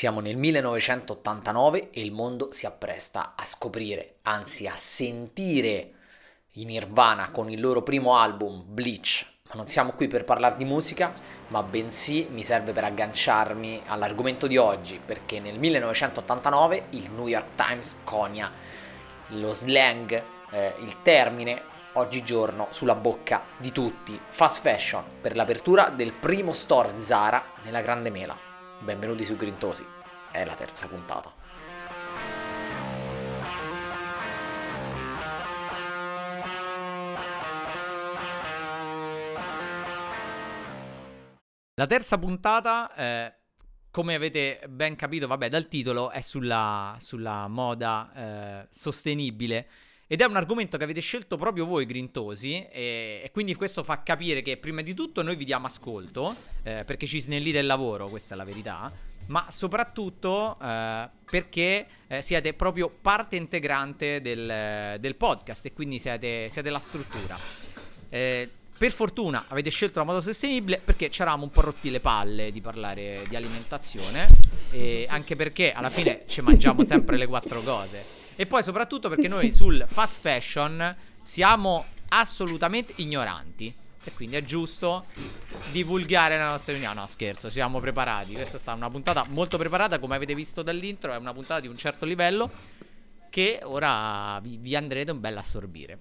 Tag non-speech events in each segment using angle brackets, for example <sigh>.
Siamo nel 1989 e il mondo si appresta a scoprire, anzi a sentire i Nirvana con il loro primo album Bleach. Ma non siamo qui per parlare di musica, ma bensì mi serve per agganciarmi all'argomento di oggi, perché nel 1989 il New York Times conia lo slang, eh, il termine oggigiorno sulla bocca di tutti, fast fashion, per l'apertura del primo store Zara nella Grande Mela. Benvenuti su Grintosi, è la terza puntata. La terza puntata, eh, come avete ben capito, vabbè, dal titolo, è sulla, sulla moda eh, sostenibile. Ed è un argomento che avete scelto proprio voi, Grintosi, e, e, quindi questo fa capire che prima di tutto noi vi diamo ascolto, eh, perché ci snellite il lavoro, questa è la verità, ma soprattutto eh, perché eh, siete proprio parte integrante del, del podcast e quindi siete, siete la struttura. Eh, per fortuna avete scelto la moda sostenibile perché ci eravamo un po' rotti le palle di parlare di alimentazione, e anche perché alla fine ci mangiamo sempre le quattro cose. E poi soprattutto perché noi <laughs> sul fast fashion siamo assolutamente ignoranti. E quindi è giusto divulgare la nostra riunione. No, scherzo, siamo preparati. Questa è stata una puntata molto preparata, come avete visto dall'intro, è una puntata di un certo livello che ora vi, vi andrete un bel assorbire.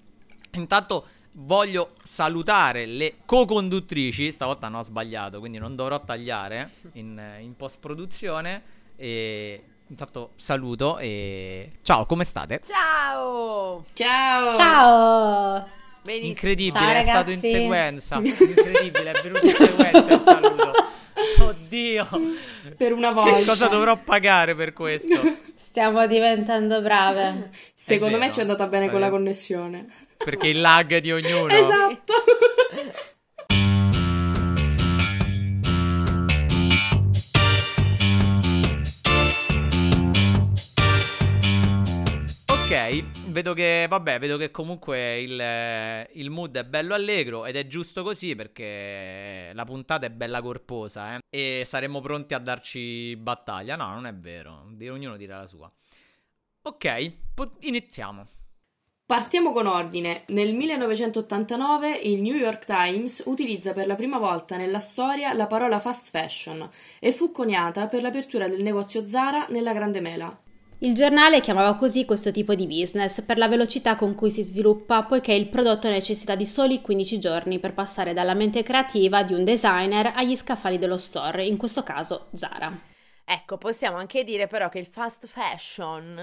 Intanto voglio salutare le co-conduttrici, stavolta non ho sbagliato, quindi non dovrò tagliare in, in post-produzione. E Intanto saluto e ciao, come state? Ciao! Ciao! Ciao! Benissimo. Incredibile, Ciao, è stato in sequenza. <laughs> Incredibile, è venuto in sequenza il saluto. Oddio. Per una volta. Che cosa dovrò pagare per questo? Stiamo diventando brave. Secondo me ci è andata bene con la connessione. Perché il lag di ognuno. Esatto. <laughs> vedo che, vabbè, vedo che comunque il, il, mood è bello allegro ed è giusto così perché la puntata è bella corposa eh? e saremo pronti a darci battaglia. No, non è vero, ognuno dirà la sua. Ok, iniziamo. Partiamo con ordine. Nel 1989 il New York Times utilizza per la prima volta nella storia la parola fast fashion e fu coniata per l'apertura del negozio Zara nella Grande Mela. Il giornale chiamava così questo tipo di business per la velocità con cui si sviluppa, poiché il prodotto necessita di soli 15 giorni per passare dalla mente creativa di un designer agli scaffali dello store, in questo caso Zara. Ecco, possiamo anche dire però che il fast fashion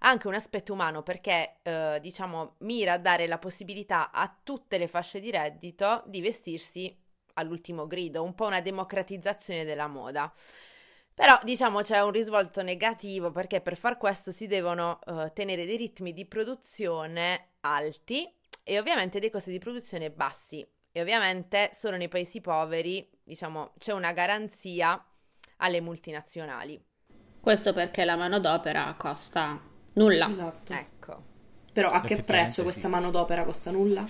ha anche un aspetto umano perché, eh, diciamo, mira a dare la possibilità a tutte le fasce di reddito di vestirsi all'ultimo grido, un po' una democratizzazione della moda. Però diciamo c'è un risvolto negativo perché per far questo si devono uh, tenere dei ritmi di produzione alti e ovviamente dei costi di produzione bassi. E ovviamente solo nei paesi poveri, diciamo, c'è una garanzia alle multinazionali. Questo perché la manodopera costa nulla. Esatto. Ecco. Però a che prezzo questa sì. manodopera costa nulla?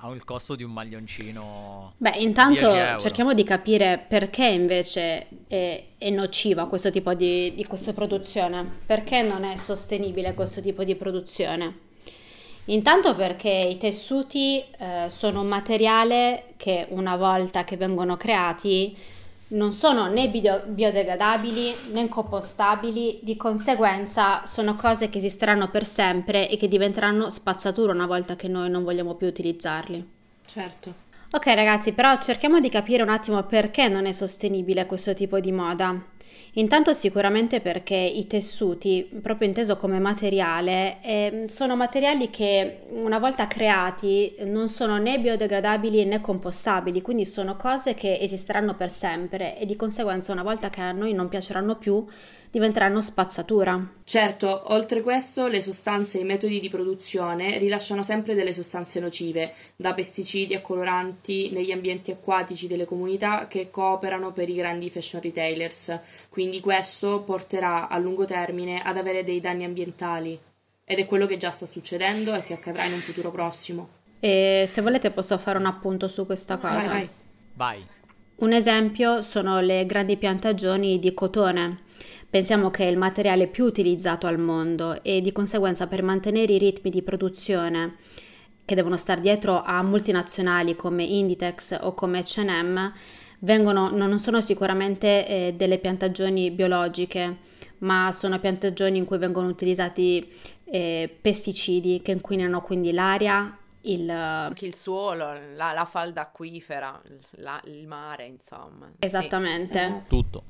Ha il costo di un maglioncino. Beh, intanto cerchiamo di capire perché invece è, è nociva questo tipo di, di questa produzione, perché non è sostenibile questo tipo di produzione. Intanto perché i tessuti eh, sono un materiale che una volta che vengono creati non sono né bio- biodegradabili né compostabili, di conseguenza sono cose che esisteranno per sempre e che diventeranno spazzatura una volta che noi non vogliamo più utilizzarli. Certo. Ok ragazzi, però cerchiamo di capire un attimo perché non è sostenibile questo tipo di moda. Intanto sicuramente perché i tessuti, proprio inteso come materiale, eh, sono materiali che una volta creati non sono né biodegradabili né compostabili, quindi sono cose che esisteranno per sempre e di conseguenza una volta che a noi non piaceranno più diventeranno spazzatura. Certo, oltre questo le sostanze e i metodi di produzione rilasciano sempre delle sostanze nocive, da pesticidi a coloranti negli ambienti acquatici delle comunità che cooperano per i grandi fashion retailers, quindi questo porterà a lungo termine ad avere dei danni ambientali. Ed è quello che già sta succedendo e che accadrà in un futuro prossimo. E se volete posso fare un appunto su questa cosa. Vai, vai. Vai. Un esempio sono le grandi piantagioni di cotone pensiamo che è il materiale più utilizzato al mondo e di conseguenza per mantenere i ritmi di produzione che devono stare dietro a multinazionali come Inditex o come H&M vengono, non sono sicuramente eh, delle piantagioni biologiche, ma sono piantagioni in cui vengono utilizzati eh, pesticidi che inquinano quindi l'aria, il, anche il suolo, la, la falda acquifera, la, il mare, insomma. Esattamente. Sì. Tutto.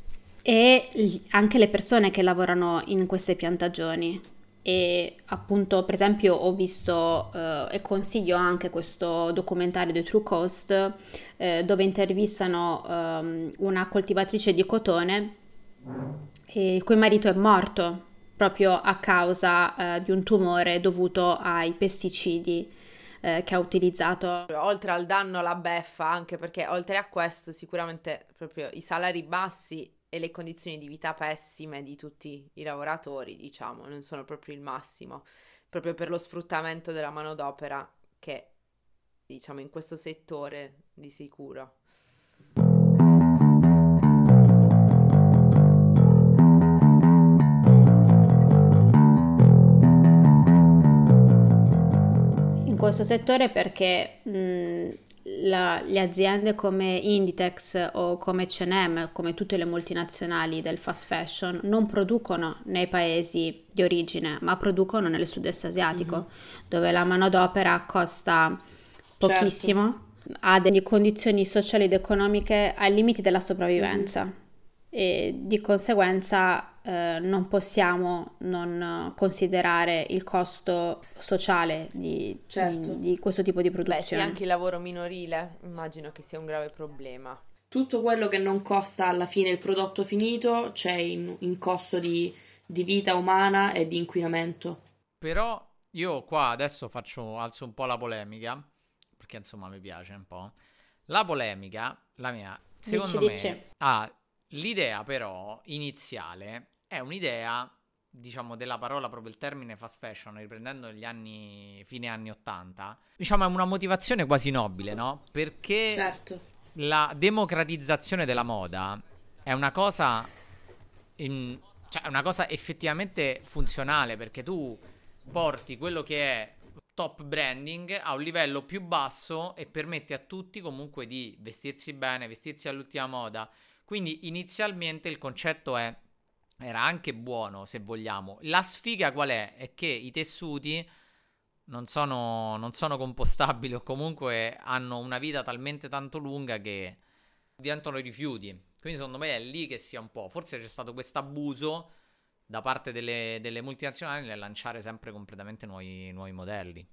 E anche le persone che lavorano in queste piantagioni. E appunto, per esempio, ho visto eh, e consiglio anche questo documentario di True Cost eh, dove intervistano eh, una coltivatrice di cotone il cui marito è morto proprio a causa eh, di un tumore dovuto ai pesticidi eh, che ha utilizzato. Oltre al danno la beffa, anche perché oltre a questo sicuramente proprio i salari bassi e le condizioni di vita pessime di tutti i lavoratori, diciamo, non sono proprio il massimo, proprio per lo sfruttamento della manodopera che, diciamo, in questo settore di sicuro. questo settore perché mh, la, le aziende come Inditex o come H&M, come tutte le multinazionali del fast fashion, non producono nei paesi di origine, ma producono nel sud-est asiatico, mm-hmm. dove la manodopera costa pochissimo, certo. ha delle condizioni sociali ed economiche ai limiti della sopravvivenza. Mm-hmm. E di conseguenza eh, non possiamo non considerare il costo sociale di, certo. di, di questo tipo di produzione. Beh, sì, anche il lavoro minorile immagino che sia un grave problema. Tutto quello che non costa alla fine il prodotto finito c'è in, in costo di, di vita umana e di inquinamento. Però io qua adesso faccio, alzo un po' la polemica, perché insomma mi piace un po'. La polemica, la mia, secondo dici, me, dici. ha l'idea però iniziale è un'idea, diciamo, della parola proprio il termine fast fashion, riprendendo gli anni, fine anni 80, diciamo è una motivazione quasi nobile, no? Perché certo. la democratizzazione della moda è una cosa, in, cioè è una cosa effettivamente funzionale, perché tu porti quello che è top branding a un livello più basso e permette a tutti comunque di vestirsi bene, vestirsi all'ultima moda. Quindi inizialmente il concetto è era anche buono se vogliamo. La sfiga qual è? È che i tessuti non sono, non sono compostabili o comunque hanno una vita talmente tanto lunga che diventano rifiuti. Quindi secondo me è lì che sia un po'. Forse c'è stato questo abuso da parte delle, delle, multinazionali nel lanciare sempre completamente nuovi, nuovi modelli.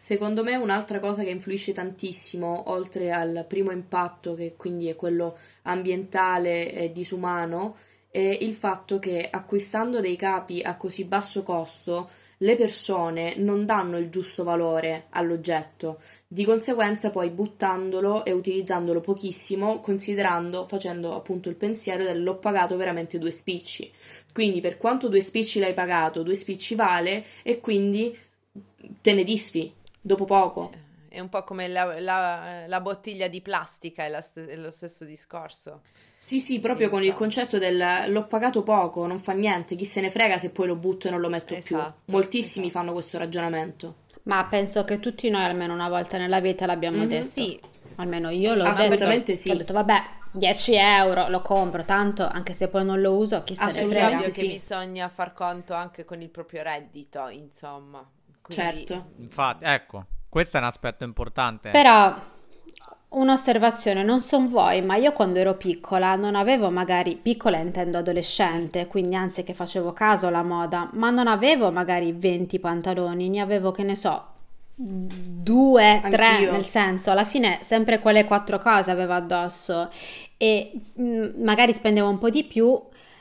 Secondo me un'altra cosa che influisce tantissimo, oltre al primo impatto, che quindi è quello ambientale e disumano, è il fatto che acquistando dei capi a così basso costo le persone non danno il giusto valore all'oggetto, di conseguenza poi buttandolo e utilizzandolo pochissimo, considerando, facendo appunto il pensiero dell'ho pagato veramente due spicci. Quindi per quanto due spicci l'hai pagato, due spicci vale e quindi te ne disfi dopo poco. È un po' come la, la, la bottiglia di plastica, è, la, è lo stesso discorso. Sì, sì, proprio con il concetto del l'ho pagato poco, non fa niente, chi se ne frega se poi lo butto e non lo metto esatto, più. Moltissimi esatto. fanno questo ragionamento. Ma penso che tutti noi almeno una volta nella vita l'abbiamo mm-hmm, detto. Sì. Almeno io l'ho Assolutamente detto. sì. Ho detto vabbè, 10 euro lo compro, tanto anche se poi non lo uso, chi se ne frega. Ovvio sì. che bisogna far conto anche con il proprio reddito, insomma. Quindi... Certo. Infatti, ecco, questo è un aspetto importante. Però Un'osservazione, non so voi, ma io quando ero piccola non avevo magari, piccola intendo adolescente, quindi anzi che facevo caso alla moda, ma non avevo magari 20 pantaloni, ne avevo che ne so, due, Anch'io. tre, nel senso, alla fine sempre quelle quattro cose avevo addosso e mh, mm, magari spendevo un po' di più,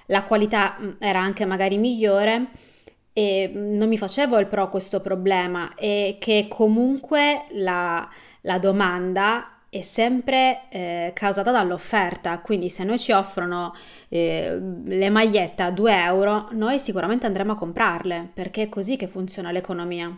la qualità mh, mm, era anche magari migliore e mm, non mi facevo il pro questo problema e che comunque la, la domanda è sempre eh, causata dall'offerta, quindi se noi ci offrono eh, le magliette a 2 euro, noi sicuramente andremo a comprarle, perché è così che funziona l'economia.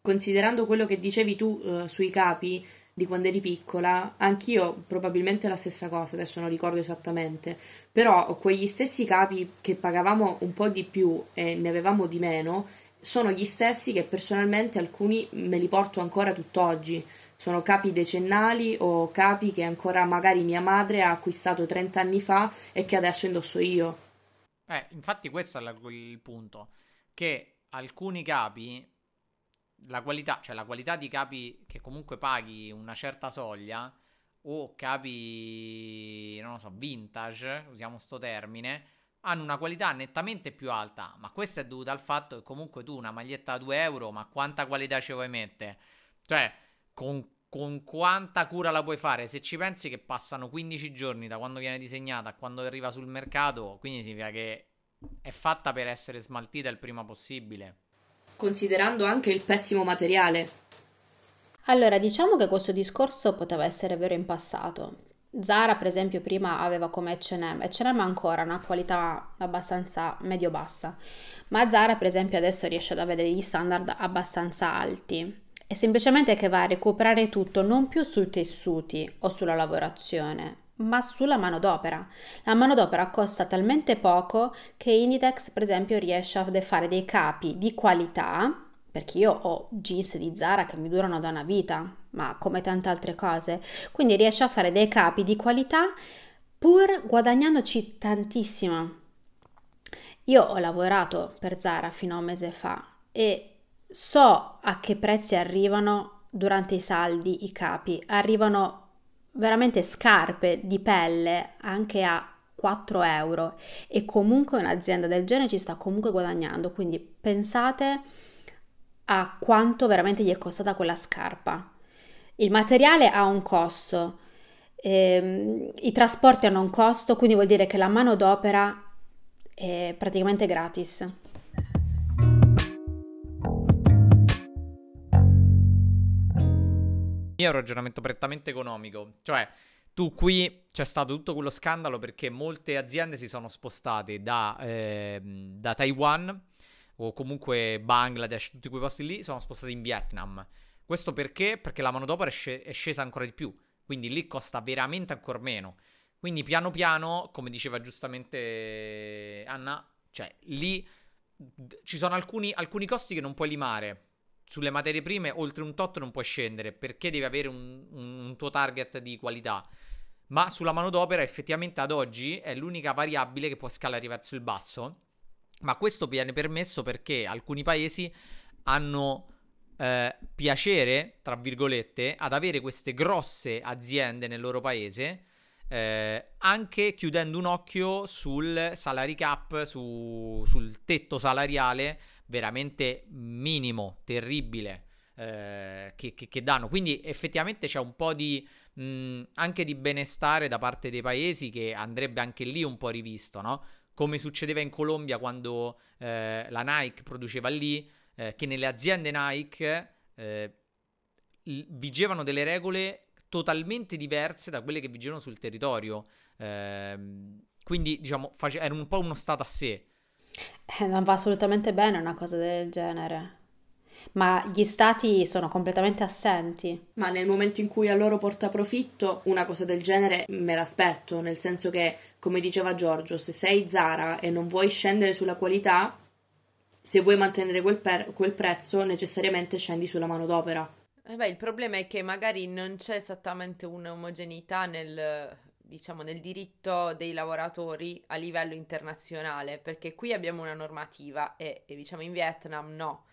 Considerando quello che dicevi tu eh, sui capi, di quando eri piccola, anch'io probabilmente la stessa cosa, adesso non ricordo esattamente, però quegli stessi capi che pagavamo un po' di più e ne avevamo di meno, sono gli stessi che personalmente alcuni me li porto ancora tutt'oggi. Sono capi decennali o capi che ancora magari mia madre ha acquistato 30 anni fa e che adesso indosso io. Eh, infatti questo è il punto, che alcuni capi, la qualità, cioè la qualità di capi che comunque paghi una certa soglia, o capi, non lo so, vintage, usiamo sto termine, hanno una qualità nettamente più alta, ma questo è dovuto al fatto che comunque tu una maglietta a 2 euro, ma quanta qualità ci vuoi mettere? Cioè, con, con, quanta cura la puoi fare? Se ci pensi che passano 15 giorni da quando viene disegnata a quando arriva sul mercato, quindi significa che è fatta per essere smaltita il prima possibile. Considerando anche il pessimo materiale. Allora, diciamo che questo discorso poteva essere vero in passato. Zara, per esempio, prima aveva come H&M. H&M ancora una qualità abbastanza medio-bassa, ma Zara, per esempio, adesso riesce ad avere degli standard abbastanza alti. È semplicemente che va a recuperare tutto non più sui tessuti o sulla lavorazione, ma sulla manodopera. La manodopera costa talmente poco che Inditex, per esempio, riesce a fare dei capi di qualità perché io ho jeans di Zara che mi durano da una vita, ma come tante altre cose, quindi riesce a fare dei capi di qualità pur guadagnandoci tantissimo. Io ho lavorato per Zara fino a un mese fa e so a che prezzi arrivano durante i saldi i capi, arrivano veramente scarpe di pelle anche a 4 euro e comunque un'azienda del genere ci sta comunque guadagnando, quindi pensate a quanto veramente gli è costata quella scarpa. Il materiale ha un costo, ehm, i trasporti hanno un costo, quindi vuol dire che la manodopera è praticamente gratis. Io ho un ragionamento prettamente economico, cioè tu qui c'è stato tutto quello scandalo perché molte aziende si sono spostate da, eh, da Taiwan o comunque Bangladesh, tutti quei posti lì, sono spostati in Vietnam. Questo perché? Perché la manodopera è, sc- è scesa ancora di più, quindi lì costa veramente ancora meno. Quindi piano piano, come diceva giustamente Anna, cioè lì ci sono alcuni, alcuni costi che non puoi limare. Sulle materie prime, oltre un tot non puoi scendere perché devi avere un, un, un tuo target di qualità. Ma sulla manodopera, effettivamente ad oggi è l'unica variabile che può scalare verso il basso ma questo viene permesso perché alcuni paesi hanno eh, piacere, tra virgolette, ad avere queste grosse aziende nel loro paese, eh, anche chiudendo un occhio sul salary cap, su, sul tetto salariale veramente minimo, terribile. Eh, che, che, che, danno quindi effettivamente c'è un po' di mh, anche di benestare da parte dei paesi che andrebbe anche lì un po' rivisto no? come succedeva in Colombia quando eh, la Nike produceva lì, eh, che nelle aziende Nike eh, vigevano delle regole totalmente diverse da quelle che vigevano sul territorio. Ehm, quindi, diciamo, face- era un po' uno stato a sé. Eh, non va assolutamente bene una cosa del genere ma gli stati sono completamente assenti. Ma nel momento in cui a loro porta profitto, una cosa del genere me l'aspetto, nel senso che, come diceva Giorgio, se sei Zara e non vuoi scendere sulla qualità, se vuoi mantenere quel, per- quel prezzo, necessariamente scendi sulla manodopera. Eh beh, il problema è che magari non c'è esattamente un'omogeneità nel, diciamo, nel diritto dei lavoratori a livello internazionale, perché qui abbiamo una normativa e, e diciamo in Vietnam no.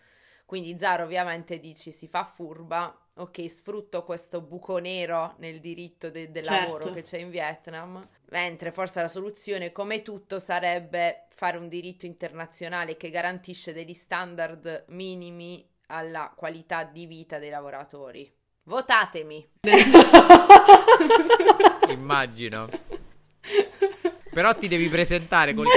Quindi Zara ovviamente dici si fa furba, ok, sfrutto questo buco nero nel diritto de- del certo. lavoro che c'è in Vietnam, mentre forse la soluzione, come tutto, sarebbe fare un diritto internazionale che garantisce degli standard minimi alla qualità di vita dei lavoratori. Votatemi! <laughs> Immagino. Però ti devi presentare con <laughs>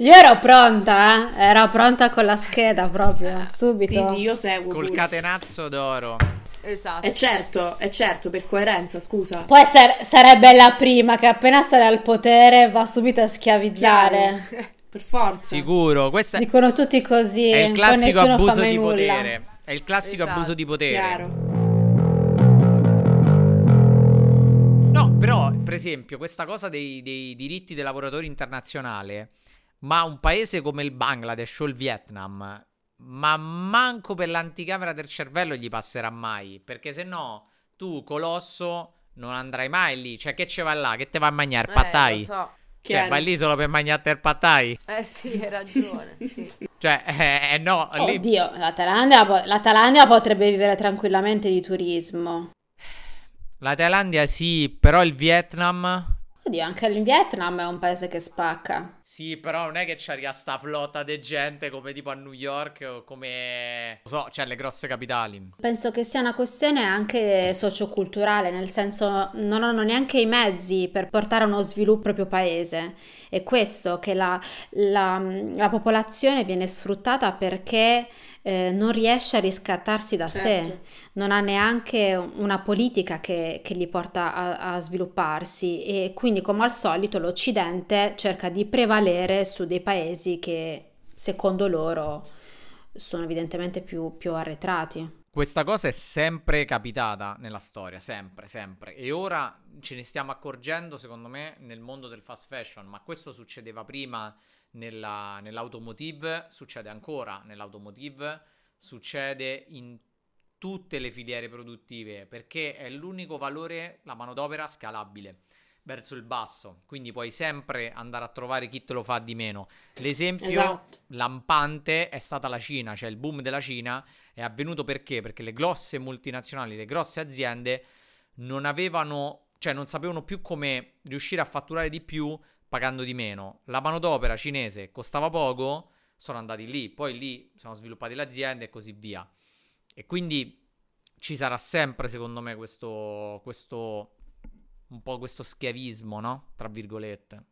io ero pronta, eh? Ero pronta con la scheda proprio, subito. Sì, sì, io seguo. Col pure. catenazzo d'oro. Esatto. È certo, è certo, per coerenza, scusa. Poi sar- sarebbe la prima che appena sale al potere va subito a schiavizzare. Per forza. Sicuro, questa Dicono tutti così. È il classico abuso di nulla. potere. È il classico esatto. abuso di potere. Chiaro. però, per esempio, questa cosa dei, dei diritti dei lavoratori internazionali, ma un paese come il Bangladesh o il Vietnam, ma manco per l'anticamera del cervello gli passerà mai, perché se no tu, colosso, non andrai mai lì. Cioè, che ce va là? Che te va a mangiare? Pattai? Eh, lo so. Cioè, vai lì solo per mangiare il pattai? Eh sì, hai ragione, <laughs> sì. Cioè, eh, eh no. Lì... Oddio, la Thailandia, la Thailandia potrebbe vivere tranquillamente di turismo. La Thailandia sì, però il Vietnam... Oddio, anche il Vietnam è un paese che spacca. Sì, però non è che c'arriva sta flotta di gente come tipo a New York o come... Non so, cioè le grosse capitali. Penso che sia una questione anche socioculturale, nel senso non hanno neanche i mezzi per portare a uno sviluppo il proprio paese. È questo, che la, la, la popolazione viene sfruttata perché eh, non riesce a riscattarsi da certo. sé, non ha neanche una politica che, che li porta a, a, svilupparsi e quindi come al solito l'Occidente cerca di prevalere su dei paesi che secondo loro sono evidentemente più, più arretrati. Questa cosa è sempre capitata nella storia, sempre, sempre. E ora ce ne stiamo accorgendo, secondo me, nel mondo del fast fashion, ma questo succedeva prima nella, nell'automotive, succede ancora nell'automotive, succede in tutte le filiere produttive perché è l'unico valore, la manodopera scalabile verso il basso, quindi puoi sempre andare a trovare chi te lo fa di meno. L'esempio esatto. lampante è stata la Cina, cioè il boom della Cina è avvenuto perché? Perché le grosse multinazionali, le grosse aziende non avevano, cioè non sapevano più come riuscire a fatturare di più pagando di meno. La manodopera cinese costava poco, sono andati lì, poi lì sono sviluppate le aziende e così via. E quindi ci sarà sempre, secondo me, questo, questo un po' questo schiavismo, no? Tra virgolette.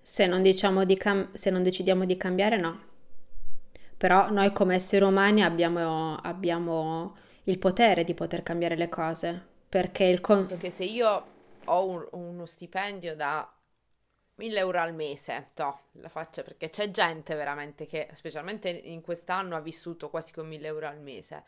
Se non, diciamo di cam- se non decidiamo di cambiare, no. Però noi come esseri umani abbiamo, abbiamo il potere di poter cambiare le cose. Perché il conto... Che se io ho un, uno stipendio da 1000 euro al mese, to, la faccio perché c'è gente veramente che, specialmente in quest'anno, ha vissuto quasi con 1000 euro al mese.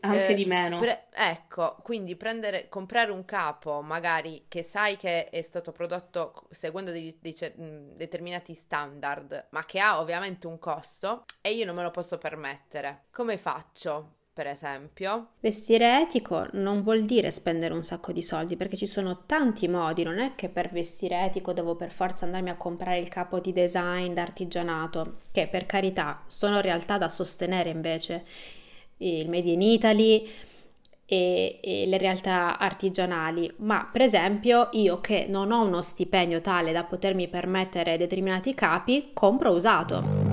Anche eh, di meno. Pre- ecco, quindi prendere, comprare un capo magari che sai che è stato prodotto seguendo dei, dei, dei, determinati standard, ma che ha ovviamente un costo e io non me lo posso permettere. Come faccio? Per esempio. Vestire etico non vuol dire spendere un sacco di soldi perché ci sono tanti modi, non è che per vestire etico devo per forza andarmi a comprare il capo di design d'artigianato, che per carità sono realtà da sostenere invece. Il Made in Italy e, e le realtà artigianali, ma per esempio io che non ho uno stipendio tale da potermi permettere determinati capi, compro usato.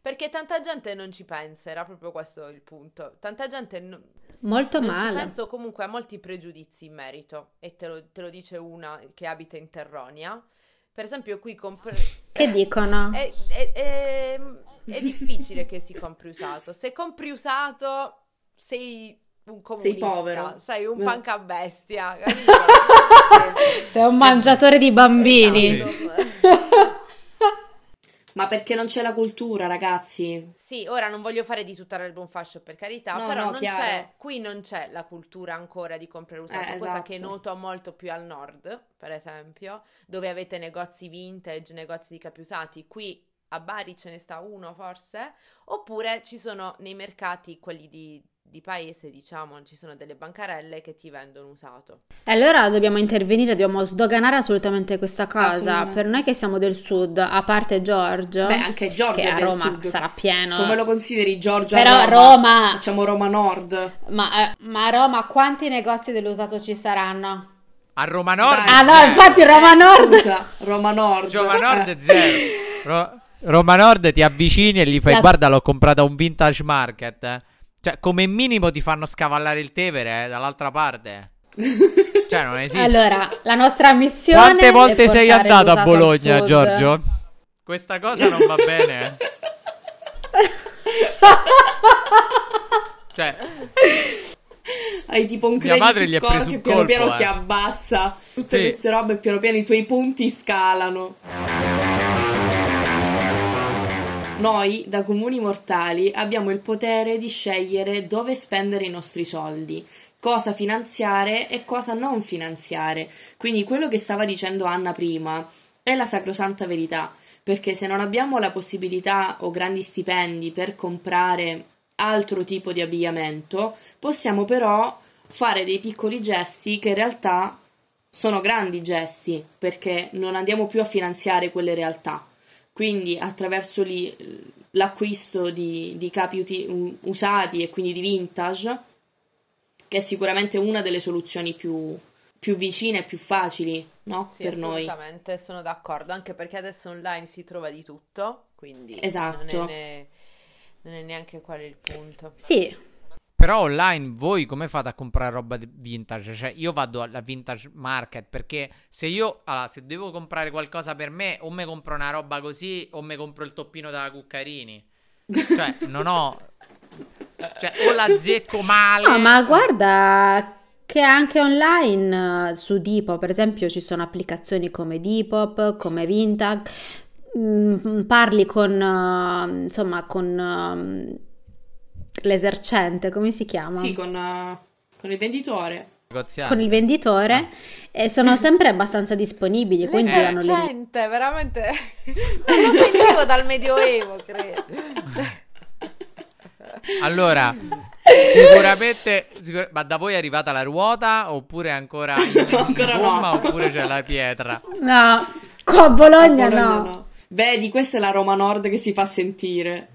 Perché tanta gente non ci pensa, era proprio questo il punto. Tanta gente no, Molto non male. ci penso comunque a molti pregiudizi in merito, e te lo, te lo dice una che abita in Terronia. Per esempio, qui compri. Che dicono? È, è, è, è difficile che si compri usato. Se compri usato, sei un comunista, sei povero, sei un panca a bestia, <laughs> sei un mangiatore di bambini. Esatto. <laughs> Ma perché non c'è la cultura, ragazzi? Sì, ora non voglio fare di tutta l'album fashion per carità, no, però no, non c'è, qui non c'è la cultura ancora di comprare usato, eh, cosa esatto. che noto molto più al nord, per esempio, dove avete negozi vintage, negozi di capi usati. Qui a Bari ce ne sta uno forse, oppure ci sono nei mercati quelli di di paese, diciamo, ci sono delle bancarelle che ti vendono usato. E allora dobbiamo intervenire, dobbiamo sdoganare assolutamente questa cosa. Per noi che siamo del sud, a parte Giorgio, beh, anche Giorgio che a Roma sud. sarà pieno. Come lo consideri Giorgio? Però a Roma, Roma facciamo Roma Nord. Ma, eh, ma a Roma quanti negozi dell'usato ci saranno? A Roma Nord? Dai, ah no, infatti Roma Nord. Scusa, Roma Nord. Roma Nord è zero. Ro- Roma Nord ti avvicini e gli fai La... guarda l'ho comprata a un vintage market. Eh. Cioè, come minimo ti fanno scavallare il Tevere eh, dall'altra parte. <laughs> cioè, non esiste. Allora, la nostra missione Quante volte sei andato a Bologna, Giorgio? Questa cosa non va bene. <laughs> cioè, hai tipo un credit score che piano colpo, piano eh. si abbassa. Tutte sì. queste robe piano piano i tuoi punti scalano. Noi, da comuni mortali, abbiamo il potere di scegliere dove spendere i nostri soldi, cosa finanziare e cosa non finanziare. Quindi quello che stava dicendo Anna prima è la sacrosanta verità, perché se non abbiamo la possibilità o grandi stipendi per comprare altro tipo di abbigliamento, possiamo però fare dei piccoli gesti che in realtà sono grandi gesti, perché non andiamo più a finanziare quelle realtà. Quindi attraverso li, l'acquisto di, di capi uti, usati e quindi di vintage, che è sicuramente una delle soluzioni più, più vicine e più facili no? Sì, per noi. Assolutamente, sono d'accordo, anche perché adesso online si trova di tutto, quindi esatto. non, è, non è neanche qual è il punto. Sì, però online voi come fate a comprare roba vintage? Cioè io vado alla vintage market perché se io, allora, se devo comprare qualcosa per me o me compro una roba così o me compro il toppino da Cuccarini. Cioè non ho... <laughs> Cioè o la zecco male... No, ma guarda che anche online su Depop, per esempio, ci sono applicazioni come Depop, come Vintage, mm, parli con, uh, insomma, con... L'esercente, come si chiama? Sì, con, uh, con il venditore. Negoziare. Con il venditore Ah. e sono sempre abbastanza disponibili. Quindi hanno le... L'esercente, veramente... <laughs> Non lo sentivo dal Medioevo, credo. Allora, sicuramente, sicur- ma da voi è arrivata la ruota oppure ancora in, <laughs> No, ancora gomma no. oppure c'è la pietra? No, qua a Bologna, A Bologna no. Vedi, questa è la Roma Nord che si fa sentire.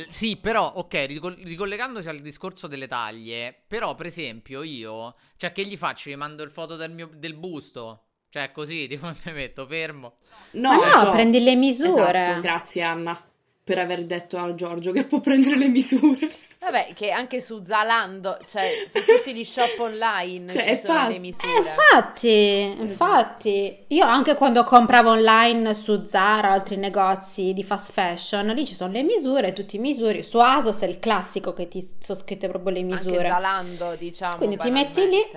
Eh, sì, però, ok, ricol- ricollegandosi al discorso delle taglie, però, per esempio, io, cioè, che gli faccio? Gli mando il foto del mio del busto? Cioè, così, <laughs> tipo, mi metto fermo. No, Ma no, Gio- prendi le misure. Esatto, grazie Anna per aver detto a Giorgio che può prendere le misure. Vabbè, che anche su Zalando, cioè su tutti gli shop online Cioè, ci sono infatti- le misure. Eh, infatti, infatti, io anche quando compravo online su Zara altri negozi di fast fashion, lì ci sono le misure, tutti i misuri. Su Asos è il classico che ti sono scritte proprio le Anche misure. Zalando, diciamo. Quindi ti metti lì-.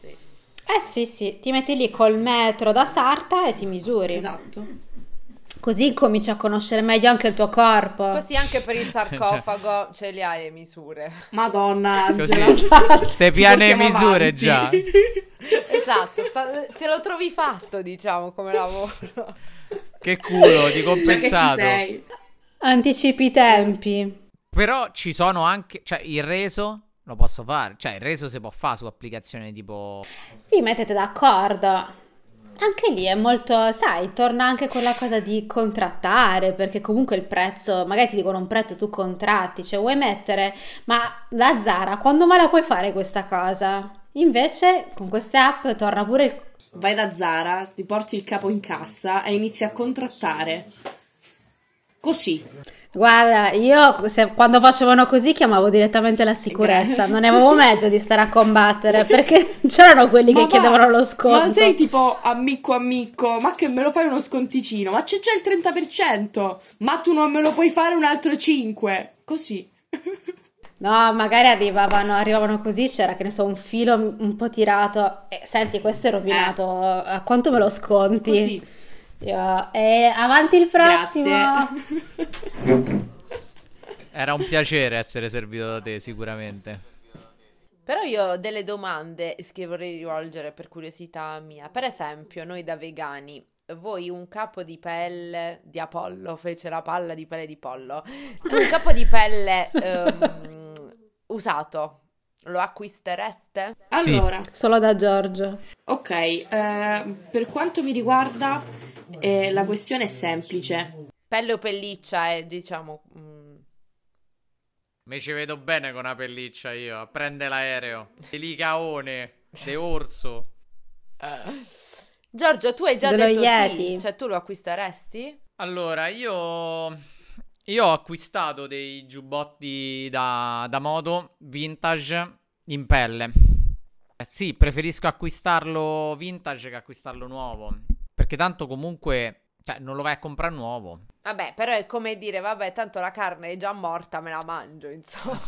Sì. Eh sì, sì, ti metti lì col metro da sarta e ti misuri. Esatto. Così cominci a conoscere meglio anche il tuo corpo. Così anche per il <laughs> sarcofago ce le hai le misure. Madonna Così. Angela. Te piane le misure avanti. già. <laughs> Esatto, sta- te lo trovi fatto, diciamo, come lavoro. Che culo, di ci compensato. sei. Anticipi i tempi. Però ci sono anche, cioè, il reso lo posso fare. Cioè, il reso si può fare su applicazioni tipo... Vi mettete d'accordo. Anche lì è molto, sai, torna anche quella cosa di contrattare, perché comunque il prezzo, magari ti dicono un prezzo, tu contratti, cioè vuoi mettere, ma la Zara, quando mai la puoi fare questa cosa? Invece con queste app torna pure il... Vai da Zara, ti porti il capo in cassa e inizi a contrattare. Così. Guarda, io se- quando facevano così chiamavo direttamente la sicurezza, non ne avevo <laughs> mezzo di stare a combattere, perché <laughs> c'erano quelli che Ma va, chiedevano lo sconto. Ma sei tipo amico amico, ma che me lo fai uno sconticino? Ma c'è già il 30%. Ma tu non me lo puoi fare un altro 5. Così. No, magari arrivavano, arrivavano così, c'era che ne so, un filo un po' tirato. E, senti, questo è rovinato. A quanto me lo sconti? Così. Io, e avanti il prossimo. Era un piacere essere servito da te, sicuramente. Però io ho delle domande che vorrei rivolgere per curiosità mia. Per esempio, noi da vegani, voi un capo di pelle di Apollo, <laughs> fece la palla di pelle di pollo, un capo di pelle ehm, <laughs> usato, lo acquistereste? Allora, Solo da Giorgio. ok, eh, per quanto mi riguarda, eh, la questione è semplice. Pelle o pelliccia è, diciamo... mm, Mi ci vedo bene con una pelliccia io, a prendere l'aereo. Di licaone, di orso. <laughs> Giorgio, tu hai già Dello detto sì, Yeti. cioè tu lo acquisteresti? Allora, io... Io ho acquistato dei giubbotti da, da moto vintage in pelle. Eh, sì, preferisco acquistarlo vintage che acquistarlo nuovo. Perché tanto comunque... Cioè, non lo vai a comprare nuovo. Vabbè, però è come dire, vabbè, tanto la carne è già morta, me la mangio, insomma.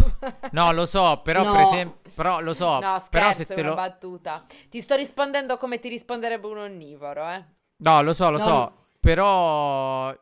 No, lo so, però No. per esempio... Però lo so, No, scherzo, però se te una lo... battuta. Ti sto rispondendo come ti risponderebbe un onnivoro, eh. No, lo so, lo No. so. però,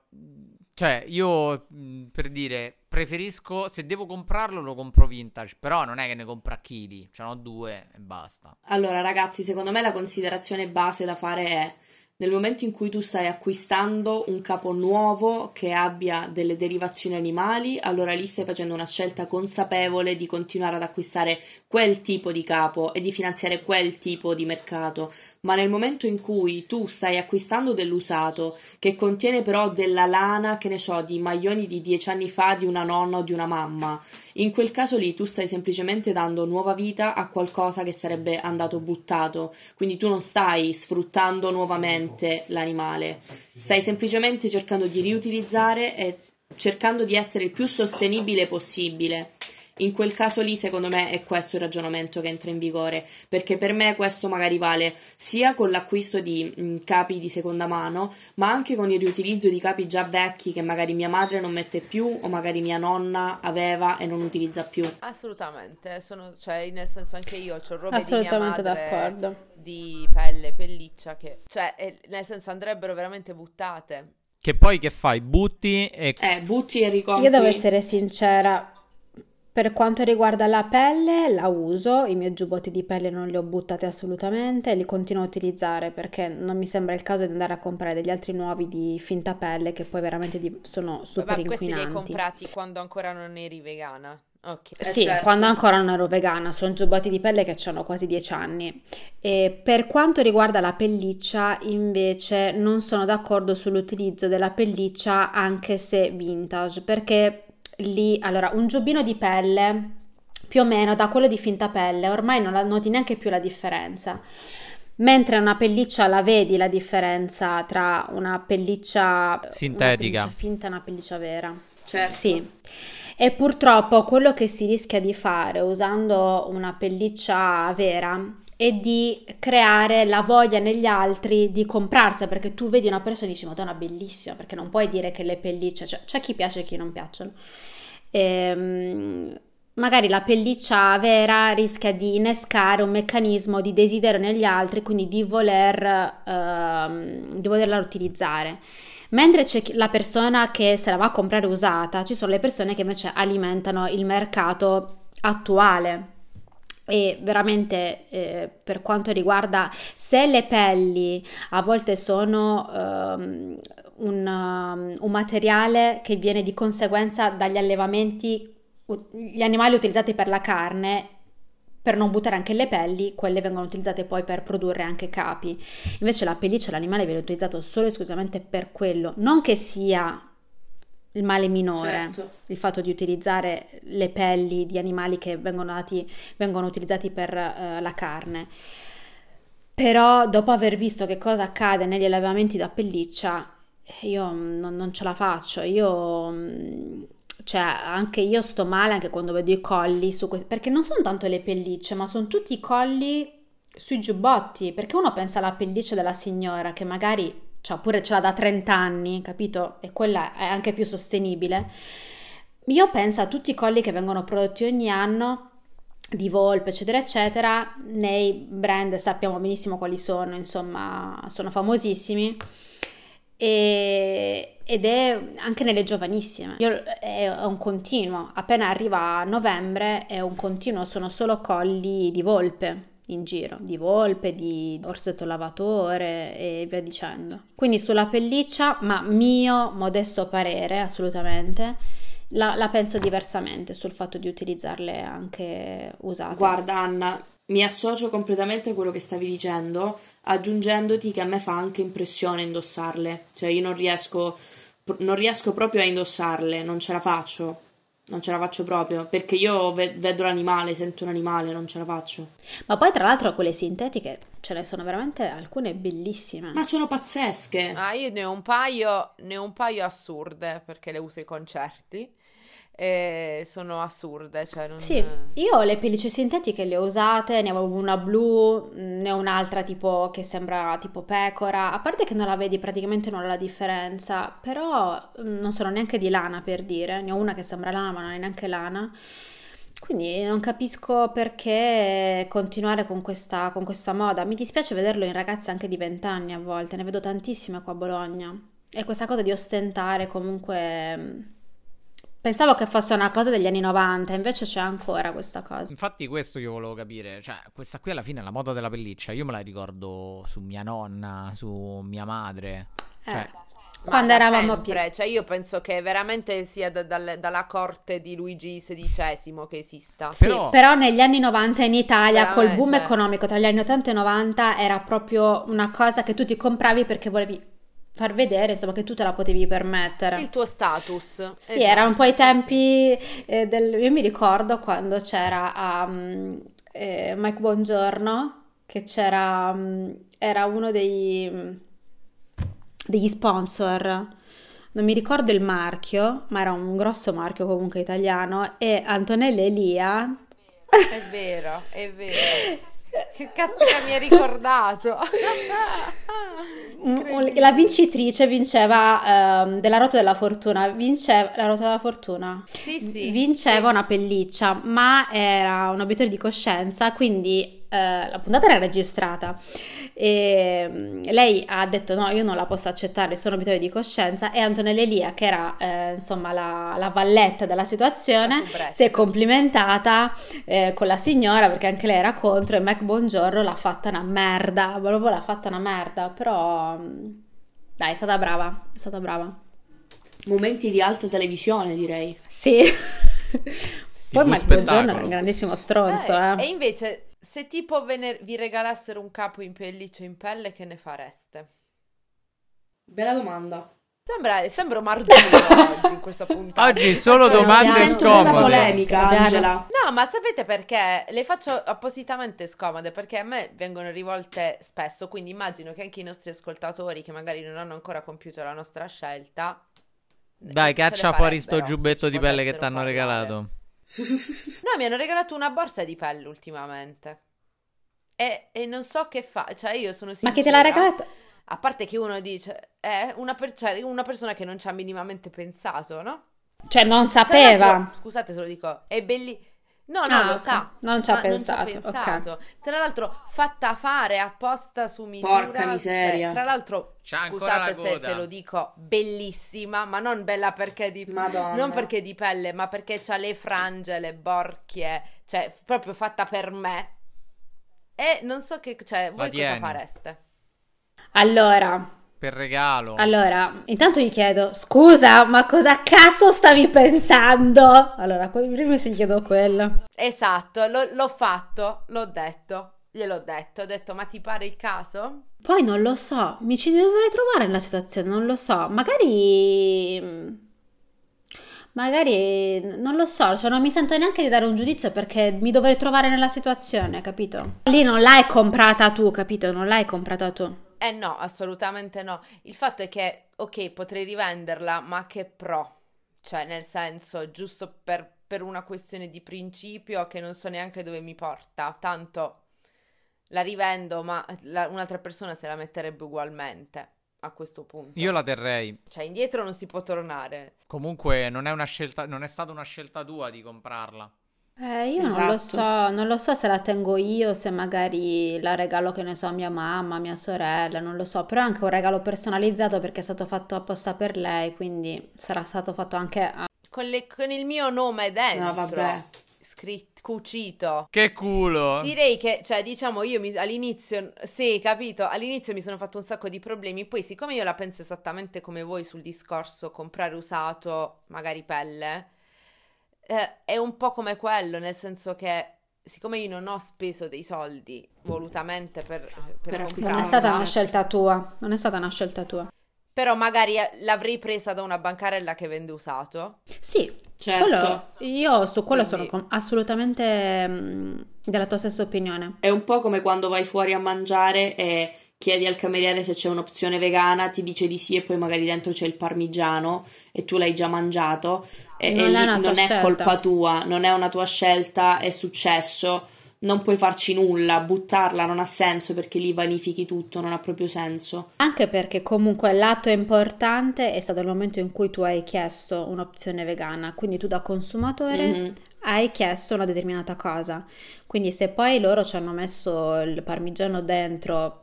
cioè, io per dire, preferisco, se devo comprarlo lo compro vintage, però non è che ne compro a chili, ce n'ho due e basta. Allora ragazzi, secondo me la considerazione base da fare è nel momento in cui tu stai acquistando un capo nuovo che abbia delle derivazioni animali, allora lì stai facendo una scelta consapevole di continuare ad acquistare quel tipo di capo e di finanziare quel tipo di mercato. Ma nel momento in cui tu stai acquistando dell'usato che contiene però della lana, che ne so, di maglioni di dieci anni fa di una nonna o di una mamma, in quel caso lì tu stai semplicemente dando nuova vita a qualcosa che sarebbe andato buttato, quindi tu non stai sfruttando nuovamente l'animale, stai semplicemente cercando di riutilizzare e cercando di essere il più sostenibile possibile. In quel caso lì, secondo me, è questo il ragionamento che entra in vigore, perché per me questo magari vale sia con l'acquisto di mh, capi di seconda mano, ma anche con il riutilizzo di capi già vecchi che magari mia madre non mette più o magari mia nonna aveva e non utilizza più. Assolutamente, sono, cioè, nel senso anche io ho robe Assolutamente di mia madre d'accordo. di pelle, pelliccia che, cioè, nel senso andrebbero veramente buttate. Che poi che fai? Butti e... Eh, butti e ricompri. Io devo essere sincera, per quanto riguarda la pelle, la uso, i miei giubbotti di pelle non li ho buttati assolutamente, li continuo a utilizzare perché non mi sembra il caso di andare a comprare degli altri nuovi di finta pelle che poi veramente sono super Ma inquinanti. questi li hai comprati quando ancora non eri vegana? Okay. Eh, sì, certo. quando ancora non ero vegana, sono giubbotti di pelle che hanno quasi 10 anni. E per quanto riguarda la pelliccia, invece, non sono d'accordo sull'utilizzo della pelliccia anche se vintage, perché lì, allora, un giubbino di pelle più o meno da quello di finta pelle, ormai non la noti neanche più la differenza. Mentre una pelliccia la vedi la differenza tra una pelliccia sintetica una pelliccia finta e una pelliccia vera. Certo. Sì. E purtroppo quello che si rischia di fare usando una pelliccia vera è di creare la voglia negli altri di comprarsela perché tu vedi una persona e dici madonna bellissima perché non puoi dire che le pellicce cioè, c'è chi piace e chi non piacciono. Ehm, magari la pelliccia vera rischia di innescare un meccanismo di desiderio negli altri quindi di voler ehm, di volerla utilizzare. Mentre c'è la persona che se la va a comprare usata, ci sono le persone che invece alimentano il mercato attuale e veramente eh, per quanto riguarda se le pelli a volte sono um, un, un, materiale che viene di conseguenza dagli allevamenti gli animali utilizzati per la carne per non buttare anche le pelli, quelle vengono utilizzate poi per produrre anche capi. Invece la pelliccia l'animale viene utilizzato solo e esclusivamente per quello, non che sia il male minore, certo. il fatto di utilizzare le pelli di animali che vengono, dati, vengono utilizzati per uh, la carne. Però dopo aver visto che cosa accade negli allevamenti da pelliccia, io non, non ce la faccio. Io, mm, cioè, anche io sto male anche quando vedo i colli su que- perché non sono tanto le pellicce, ma sono tutti i colli sui giubbotti. Perché uno pensa alla pelliccia della signora che magari cioè pure ce l'ha da 30 anni, capito? E quella è anche più sostenibile. Io penso a tutti i colli che vengono prodotti ogni anno di Volpe, eccetera, eccetera, nei brand sappiamo benissimo quali sono, insomma, sono famosissimi. E, ed è anche nelle giovanissime. Io, è, è un continuo, appena arriva novembre è un continuo, sono solo colli di Volpe in giro, di volpe, di orsetto lavatore e via dicendo. Quindi sulla pelliccia, ma mio modesto parere, assolutamente, la, la penso diversamente sul fatto di utilizzarle anche usate. Guarda Anna, mi associo completamente a quello che stavi dicendo, aggiungendoti che a me fa anche impressione indossarle, cioè io non riesco, non riesco proprio a indossarle, non ce la faccio non ce la faccio proprio perché io vedo l'animale, sento un animale, non ce la faccio. Ma poi tra l'altro quelle sintetiche ce ne sono veramente alcune bellissime. Ma sono pazzesche. Ah, io ne ho un paio, ne ho un paio assurde perché le uso ai concerti e sono assurde. Cioè non... Sì, io le pellicce sintetiche le ho usate, ne avevo una blu, ne ho un'altra tipo che sembra tipo pecora, a parte che non la vedi praticamente non ha la differenza, però mm, non sono neanche di lana per dire, ne ho una che sembra lana ma non è neanche lana. Quindi non capisco perché continuare con questa, con questa moda. Mi dispiace vederlo in ragazze anche di 20 anni a volte, ne vedo tantissime qua a Bologna. e questa cosa di ostentare comunque... Pensavo che fosse una cosa degli anni 90, invece c'è ancora questa cosa. Infatti questo io volevo capire, cioè questa qui alla fine è la moda della pelliccia, io me la ricordo su mia nonna, su mia madre. Cioè, Eh, quando eravamo sempre, più... cioè io penso che veramente sia da- dal- dalla corte di Luigi XVI che esista. Sì, Però- però... negli anni 90 in Italia, col boom cioè- economico tra gli anni 80 e 90, era proprio una cosa che tu ti compravi perché volevi far vedere, insomma, che tu te la potevi permettere. Il tuo status. Sì, era un po' i Esatto, sì, sì. tempi eh, del... Io mi ricordo quando c'era um, eh, Mike Bongiorno, che c'era... um, era uno dei, mm, degli sponsor. Non mi ricordo il marchio, ma era un grosso marchio comunque italiano, e Antonella Elia... È vero, è vero. <laughs> Che caspita mi hai ricordato. Mm, La vincitrice vinceva ehm, della Ruota della Fortuna, vinceva la Ruota della Fortuna. Sì, sì. Vinceva una pelliccia, ma era un obiettore di coscienza, quindi eh, la puntata era registrata. E mm, lei ha detto: No, io non la posso accettare, sono obiettore di coscienza. E Antonella Elia, che era eh, insomma la, la valletta della situazione, si è complimentata eh, con la signora perché anche lei era contro. E Mac Buongiorno l'ha fatta una merda, proprio l'ha fatta una merda. Però mm, dai, è stata brava, è stata brava. Momenti di alta televisione, direi. Sì. <laughs> Poi Mike Buongiorno era spettacolo. un grandissimo stronzo, Eh, eh. E invece, se tipo ve ne- vi regalassero un capo in pelliccia o in pelle, che ne fareste? Bella domanda. Sembra, sembro Marzullo <laughs> oggi in questa puntata. Oggi solo Faccio domande scomode. polemica. Angela. No, ma sapete perché? Le faccio appositamente scomode perché a me vengono rivolte spesso, quindi immagino che anche i nostri ascoltatori che magari non hanno ancora compiuto la nostra scelta Dai, le caccia fuori sto giubbetto di pelle che ti hanno regalato. No, mi hanno regalato una borsa di pelle ultimamente. E, e non so che fa, cioè io sono Ma sincera. chi te l'ha regalata? A parte che uno dice, è una, per- cioè, una persona che non ci ha minimamente pensato, no? Cioè, non sapeva. scusate se lo dico, è bellissimo. No, no, Ah, lo sa. Non ci ha pensato, Non ci ha pensato. Tra l'altro, fatta fare apposta su misura. Porca cioè, miseria. tra l'altro, C'ha ancora scusate la se, se lo dico, bellissima, ma non bella perché di non perché di pelle, ma perché c'ha le frange, le borchie, cioè proprio fatta per me. E non so che, cioè, voi cosa tieni. fareste? Allora, Per regalo. allora, intanto gli chiedo, scusa, ma cosa cazzo stavi pensando? Allora, prima si chiedo quello. Esatto, lo- l'ho fatto, l'ho detto, gliel'ho detto, ho detto, ma ti pare il caso? Poi non lo so, mi ci dovrei trovare nella situazione, non lo so. Magari... Magari non lo so, cioè non mi sento neanche di dare un giudizio perché mi dovrei trovare nella situazione, capito? Lì non l'hai comprata tu, capito? Non l'hai comprata tu. Eh no, assolutamente no. Il fatto è che, ok, potrei rivenderla, ma che pro? Cioè, nel senso, giusto per, per una questione di principio che non so neanche dove mi porta. Tanto la rivendo, ma la- un'altra persona se la metterebbe ugualmente a questo punto. Io la terrei. Cioè, indietro non si può tornare. Comunque non è una scelta, non è stata una scelta tua di comprarla. Eh, io non lo Esatto. so, non lo so se la tengo io, se magari la regalo, che ne so, a mia mamma, a mia sorella, non lo so, però è anche un regalo personalizzato perché è stato fatto apposta per lei, quindi sarà stato fatto anche a... Con, le- con il mio nome dentro. No, vabbè. Scritto, cucito. Che culo. Direi che, cioè, diciamo, io mi- all'inizio, sì, capito, all'inizio mi sono fatto un sacco di problemi, poi siccome io la penso esattamente come voi sul discorso comprare usato, magari pelle, eh, è un po' come quello, nel senso che siccome io non ho speso dei soldi volutamente per, per Per Non acquistare. è stata una scelta tua, non è stata una scelta tua. però magari eh, l'avrei presa da una bancarella che vende usato. Sì, Certo. quello- io su quello Quindi- sono assolutamente mm, della tua stessa opinione. È un po' come quando vai fuori a mangiare e chiedi al cameriere se c'è un'opzione vegana, ti dice di sì e poi magari dentro c'è il parmigiano e tu l'hai già mangiato e, Non e è non è colpa tua, non è una tua scelta, è successo, non puoi farci nulla, buttarla non ha senso perché lì vanifichi tutto, non ha proprio senso. Anche perché comunque l'atto importante è stato il momento in cui tu hai chiesto un'opzione vegana, quindi tu da consumatore Mhm. hai chiesto una determinata cosa. Quindi se poi loro ci hanno messo il parmigiano dentro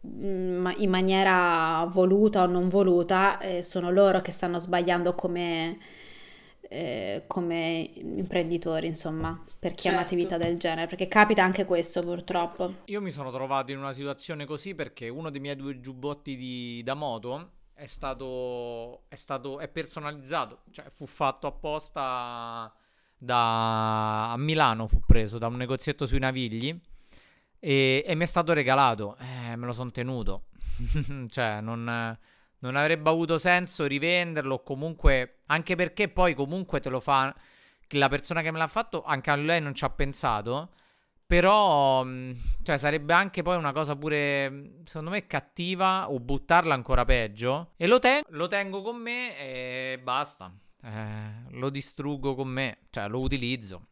in maniera voluta o non voluta, eh, sono loro che stanno sbagliando come, eh, come imprenditori, insomma, per chi certo. ha un'attività del genere, perché capita anche questo purtroppo. Io mi sono trovato in una situazione così perché uno dei miei due giubbotti di, da moto è stato, è stato è personalizzato, cioè fu fatto apposta da a Milano, fu preso da un negozietto sui Navigli e, e mi è stato regalato, eh, me lo sono tenuto, <laughs> cioè non non avrebbe avuto senso rivenderlo comunque, anche perché poi comunque te lo fa la persona che me l'ha fatto, anche a lei non ci ha pensato. Però, mm, cioè, sarebbe anche poi una cosa pure, secondo me, cattiva o buttarla ancora peggio. E lo, ten- lo tengo con me e basta. Eh, lo distruggo con me, cioè lo utilizzo.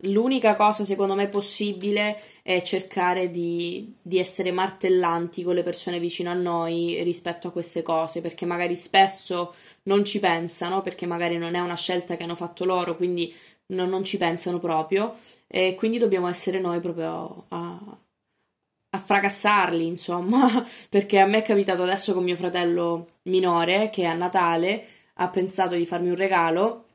L'unica cosa secondo me possibile è cercare di, di, essere martellanti con le persone vicino a noi rispetto a queste cose, perché magari spesso non ci pensano, perché magari non è una scelta che hanno fatto loro, quindi non, non ci pensano proprio, e quindi dobbiamo essere noi proprio a, a fracassarli, insomma, <laughs> perché a me è capitato adesso con mio fratello minore che a Natale ha pensato di farmi un regalo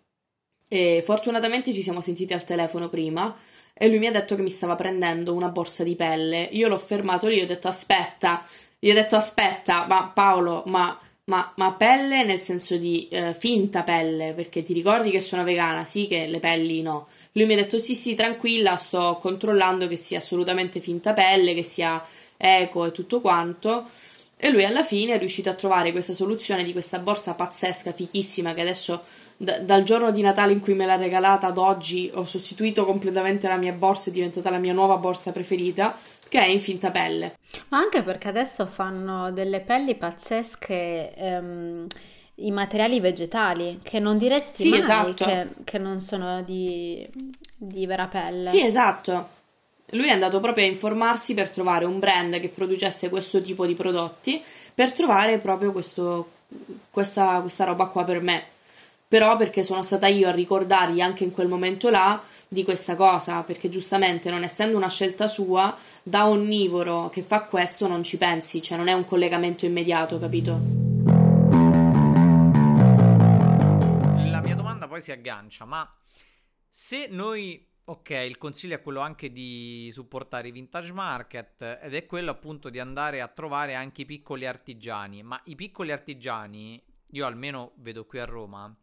e fortunatamente ci siamo sentiti al telefono prima e lui mi ha detto che mi stava prendendo una borsa di pelle. Io l'ho fermato lì, ho detto aspetta, gli ho detto aspetta, ma Paolo, ma, ma, ma pelle nel senso di eh, finta pelle, perché ti ricordi che sono vegana, sì che le pelli no. Lui mi ha detto sì sì tranquilla, sto controllando che sia assolutamente finta pelle, che sia eco e tutto quanto. E lui alla fine è riuscito a trovare questa soluzione di questa borsa pazzesca, fichissima, che adesso d- dal giorno di Natale in cui me l'ha regalata ad oggi ho sostituito completamente la mia borsa, è diventata la mia nuova borsa preferita, che è in finta pelle. Ma anche perché adesso fanno delle pelli pazzesche. Ehm i materiali vegetali che non diresti sì, mai esatto. che, che, non sono di, di, vera pelle. Sì, esatto. Lui è andato proprio a informarsi per trovare un brand che producesse questo tipo di prodotti, per trovare proprio questo, questa, questa roba qua per me però perché sono stata io a ricordargli anche in quel momento là di questa cosa, perché giustamente non essendo una scelta sua, da onnivoro che fa questo non ci pensi, cioè non è un collegamento immediato, capito? La mia domanda poi si aggancia, ma se noi Ok, il consiglio è quello anche di supportare i vintage market ed è quello appunto di andare a trovare anche i piccoli artigiani, ma i piccoli artigiani, io almeno vedo qui a Roma,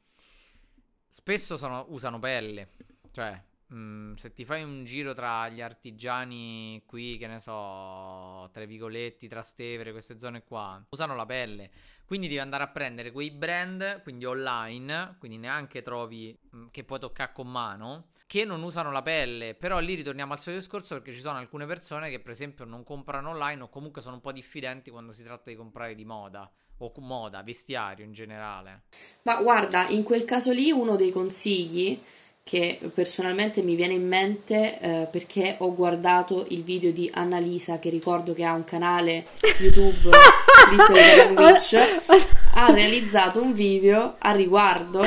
spesso sono, usano pelle. Cioè, mh, mm, se ti fai un giro tra gli artigiani qui, che ne so, tra i Vicoletti, Trastevere, queste zone qua, usano la pelle. Quindi devi andare a prendere quei brand, quindi online, quindi neanche trovi mh, mm, che puoi toccare con mano, che non usano la pelle. Però lì ritorniamo al solito discorso perché ci sono alcune persone che per esempio non comprano online o comunque sono un po' diffidenti quando si tratta di comprare di moda o moda, vestiario in generale? Ma guarda, in quel caso lì uno dei consigli che personalmente mi viene in mente eh, perché ho guardato il video di Annalisa che ricordo che ha un canale <laughs> YouTube Little Witch <laughs> ha realizzato un video a riguardo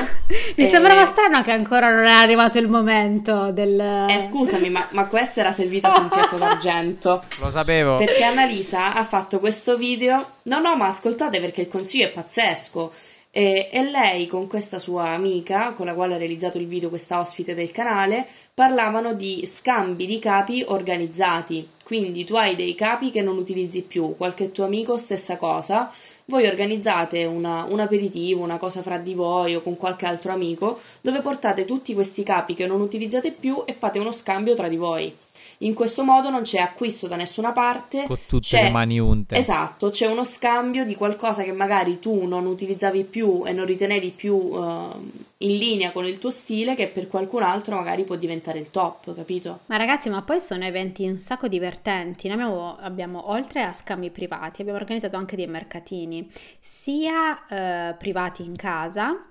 mi e... sembrava strano che ancora non è arrivato il momento del eh scusami ma, ma questa era servita su un piatto d'argento. Lo sapevo. Perché Annalisa ha fatto questo video. No no ma ascoltate perché il consiglio è pazzesco e, e, lei con questa sua amica, con la quale ha realizzato il video, questa ospite del canale, parlavano di scambi di capi organizzati. Quindi tu hai dei capi che non utilizzi più, qualche tuo amico stessa cosa, voi organizzate una, un aperitivo, una cosa fra di voi o con qualche altro amico, dove portate tutti questi capi che non utilizzate più e fate uno scambio tra di voi. In questo modo non c'è acquisto da nessuna parte. Con tutte c'è... le mani unte. Esatto, c'è uno scambio di qualcosa che magari tu non utilizzavi più e non ritenevi più uh, in linea con il tuo stile, che per qualcun altro magari può diventare il top, capito? Ma ragazzi, ma poi sono eventi un sacco divertenti. Noi abbiamo, abbiamo oltre a scambi privati, abbiamo organizzato anche dei mercatini, sia uh, privati in casa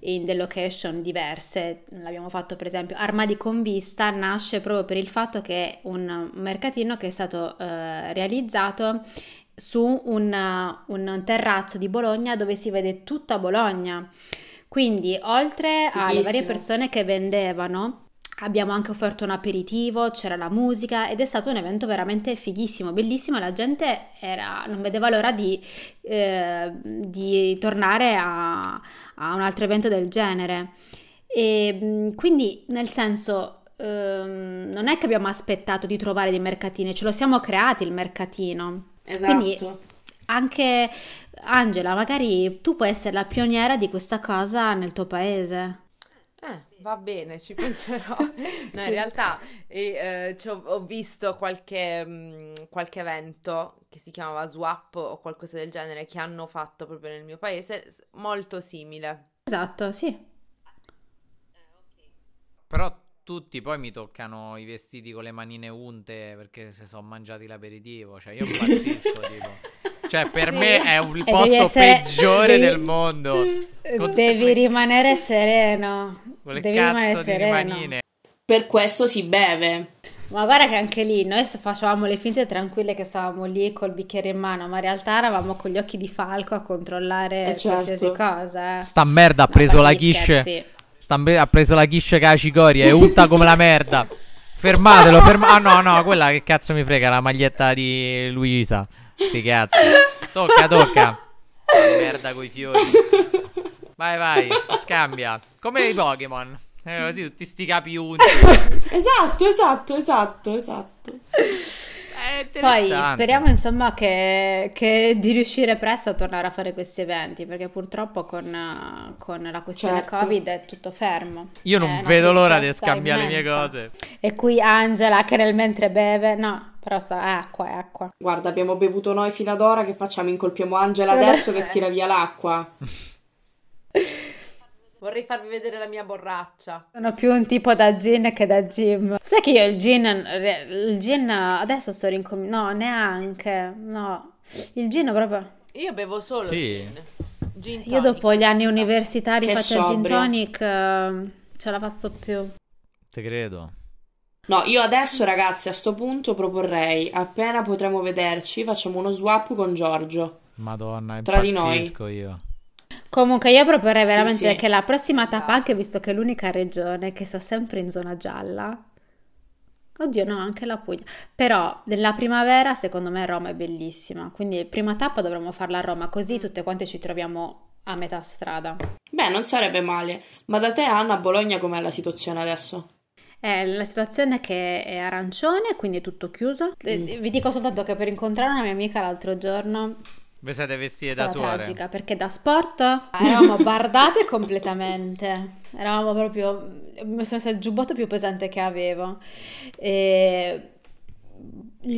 in delle location diverse. L'abbiamo fatto per esempio Armadi con Vista nasce proprio per il fatto che è un mercatino che è stato eh, realizzato su un, un, terrazzo di Bologna dove si vede tutta Bologna. Quindi oltre Fighissimo. alle varie persone che vendevano Abbiamo anche offerto un aperitivo, c'era la musica ed è stato un evento veramente fighissimo, bellissimo. La gente era, non vedeva l'ora di, eh, di tornare a, a, un altro evento del genere. E quindi, nel senso, ehm, non è che abbiamo aspettato di trovare dei mercatini, ce lo siamo creati il mercatino. Esatto. Quindi anche Angela, magari tu puoi essere la pioniera di questa cosa nel tuo paese. Eh, va bene, ci <laughs> penserò. no, in realtà eh, ho, ho, visto qualche, mh, mm, qualche, evento che si chiamava Swap o qualcosa del genere che hanno fatto proprio nel mio paese, molto simile. Esatto, sì. Però tutti poi mi toccano i vestiti con le manine unte perché se sono mangiati l'aperitivo, cioè io <laughs> impazzisco tipo. Cioè, <laughs> per sì. me è un posto essere... peggiore devi... del mondo. <laughs> Devi tutte... rimanere <laughs> sereno. Con devi rimanere sereno. Per questo si beve. Ma guarda che anche lì noi facevamo le finte tranquille che stavamo lì col bicchiere in mano, ma in realtà eravamo con gli occhi di falco a controllare eh certo. qualsiasi cosa. Eh. Sta merda ha preso no, la quiche. Sta, ha preso la quiche che ha cicoria e unta come la merda. Fermatelo, fermatelo. Ah no, no, quella che cazzo mi frega, la maglietta di Luisa. Sti cazzo. Tocca, tocca. Merda coi fiori. Vai, vai, scambia. Come i Pokémon. Eh, così tutti sti capi unti. esatto, esatto, esatto, esatto. Poi speriamo insomma che, che, di riuscire presto a tornare a fare questi eventi perché purtroppo con, con la questione certo. Covid è tutto fermo. Io non vedo l'ora di scambiare immensa. le mie cose. E qui Angela che nel mentre beve, no, però sta è acqua, è acqua. Guarda, abbiamo bevuto noi fino ad ora, che facciamo? Incolpiamo Angela <laughs> adesso che tira via l'acqua. <laughs> Vorrei farvi vedere la mia borraccia. Sono più un tipo da gin che da gym. Sai che io il gin, il gin adesso sto rincominciando. No, neanche. No, il gin proprio. Io bevo solo sì. gin. gin io dopo gli anni universitari fatti al gin tonic uh, ce la faccio più. Te credo. No, io adesso ragazzi a sto punto proporrei, appena potremo vederci, facciamo uno swap con Giorgio. Madonna, tra di noi. io. Comunque io proporrei veramente sì, sì. che la prossima tappa, anche visto che è l'unica regione che sta sempre in zona gialla, oddio no, anche la Puglia, però nella primavera secondo me Roma è bellissima, quindi prima tappa dovremmo farla a Roma, così tutte quante ci troviamo a metà strada. Beh, non sarebbe male, ma da te Anna a Bologna com'è la situazione adesso? Eh, la situazione è che è arancione, quindi è tutto chiuso. Mm. Vi dico soltanto che per incontrare una mia amica l'altro giorno vi siete vestite da suore? tragica perché da sport eravamo bardate completamente. Eravamo proprio. Mi sono messo il giubbotto più pesante che avevo. E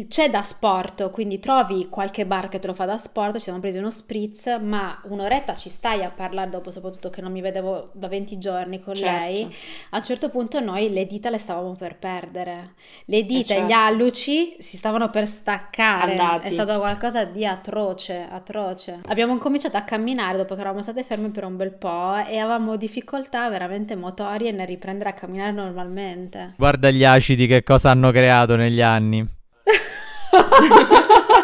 c'è da sport, quindi trovi qualche bar che te lo fa da sport, ci siamo presi uno spritz, ma un'oretta ci stai a parlare dopo, soprattutto che non mi vedevo da 20 giorni con certo. lei. A un certo punto noi le dita le stavamo per perdere, le dita e, certo. gli alluci si stavano per staccare, Andati. è stato qualcosa di atroce, atroce. Abbiamo cominciato a camminare dopo che eravamo state ferme per un bel po' e avevamo difficoltà veramente motorie nel riprendere a camminare normalmente. Guarda gli acidi che cosa hanno creato negli anni. 哈哈哈哈哈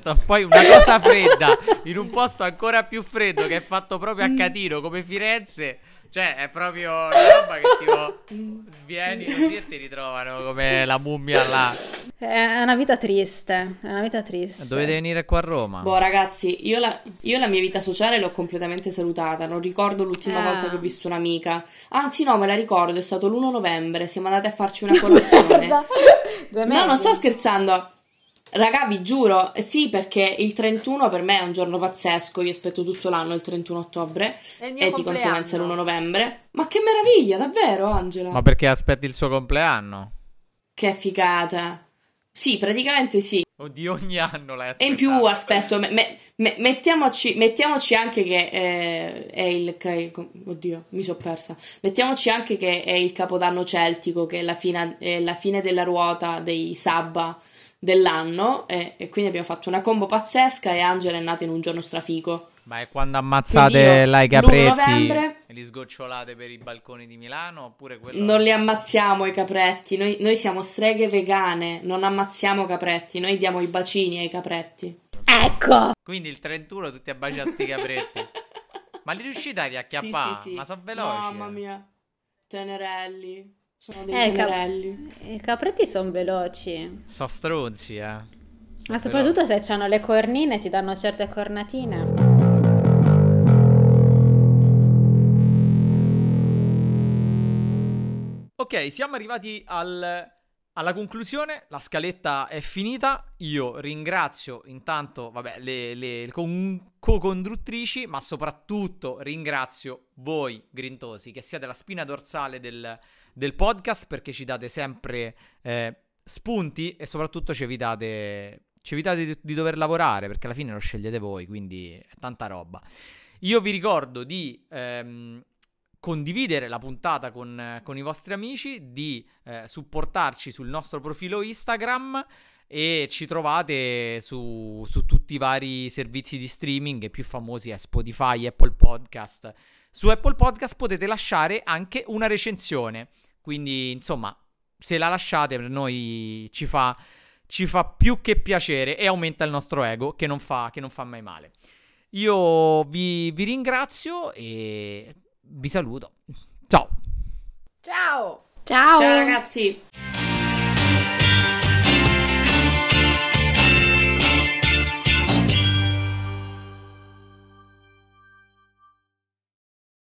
Poi una cosa fredda in un posto ancora più freddo che è fatto proprio a mm. catino come Firenze cioè, è proprio una roba che tipo svieni così e ti ritrovano come la mummia là. È una vita triste, è una vita triste. Dovete venire qua a Roma. Boh, ragazzi, io la, io la mia vita sociale l'ho completamente salutata. Non ricordo l'ultima ah. volta che ho visto un'amica. Anzi, no, me la ricordo, è stato l'1 novembre. Siamo andati a farci una colazione. <laughs> no, non sto scherzando. Raga, vi giuro, sì, perché il 31 per me è un giorno pazzesco. Io aspetto tutto l'anno il 31 ottobre e di conseguenza l'1 novembre. Ma che meraviglia, davvero, Angela? Ma perché aspetti il suo compleanno? Che figata. Sì, praticamente sì. Oddio, ogni anno l'hai aspettato. E in più aspetto, me, me, mettiamoci, mettiamoci, anche che eh, è il... Oddio, mi sono persa. Mettiamoci anche che è il capodanno celtico, che è la fine, è la fine della ruota dei Sabba dell'anno e, e, quindi abbiamo fatto una combo pazzesca e Angela è nata in un giorno strafico. Ma è quando ammazzate io, capretti novembre, e li sgocciolate per i balconi di Milano oppure quello... Non li ammazziamo i capretti, noi, noi siamo streghe vegane, non ammazziamo capretti, noi diamo i bacini ai capretti. Ecco! Quindi il 31 tutti a baciare sti capretti. <laughs> Ma li riuscite a riacchiappare? Sì, sì, sì. Ma sono veloci. Mamma mia. Tenerelli. Sono dei Eh, cap- tenerelli. I capretti sono veloci. Sono stronzi, eh. Ma soprattutto se hanno le cornine ti danno certe cornatine. Ok, siamo arrivati al- alla conclusione. La scaletta è finita. Io ringrazio intanto, vabbè, le, le con- co-conduttrici, ma soprattutto ringrazio voi, grintosi, che siete la spina dorsale del, del podcast perché ci date sempre eh, spunti e soprattutto ci evitate, ci evitate di, di dover lavorare perché alla fine lo scegliete voi, quindi è tanta roba. Io vi ricordo di ehm, condividere la puntata con, con i vostri amici, di eh, supportarci sul nostro profilo Instagram e ci trovate su, su tutti i vari servizi di streaming, i più famosi è Spotify, Apple Podcast. Su Apple Podcast potete lasciare anche una recensione, quindi insomma, se la lasciate per noi ci fa, ci fa più che piacere e aumenta il nostro ego, che non fa, che non fa mai male. Io vi, vi ringrazio e vi saluto. Ciao. Ciao! Ciao! Ciao ragazzi.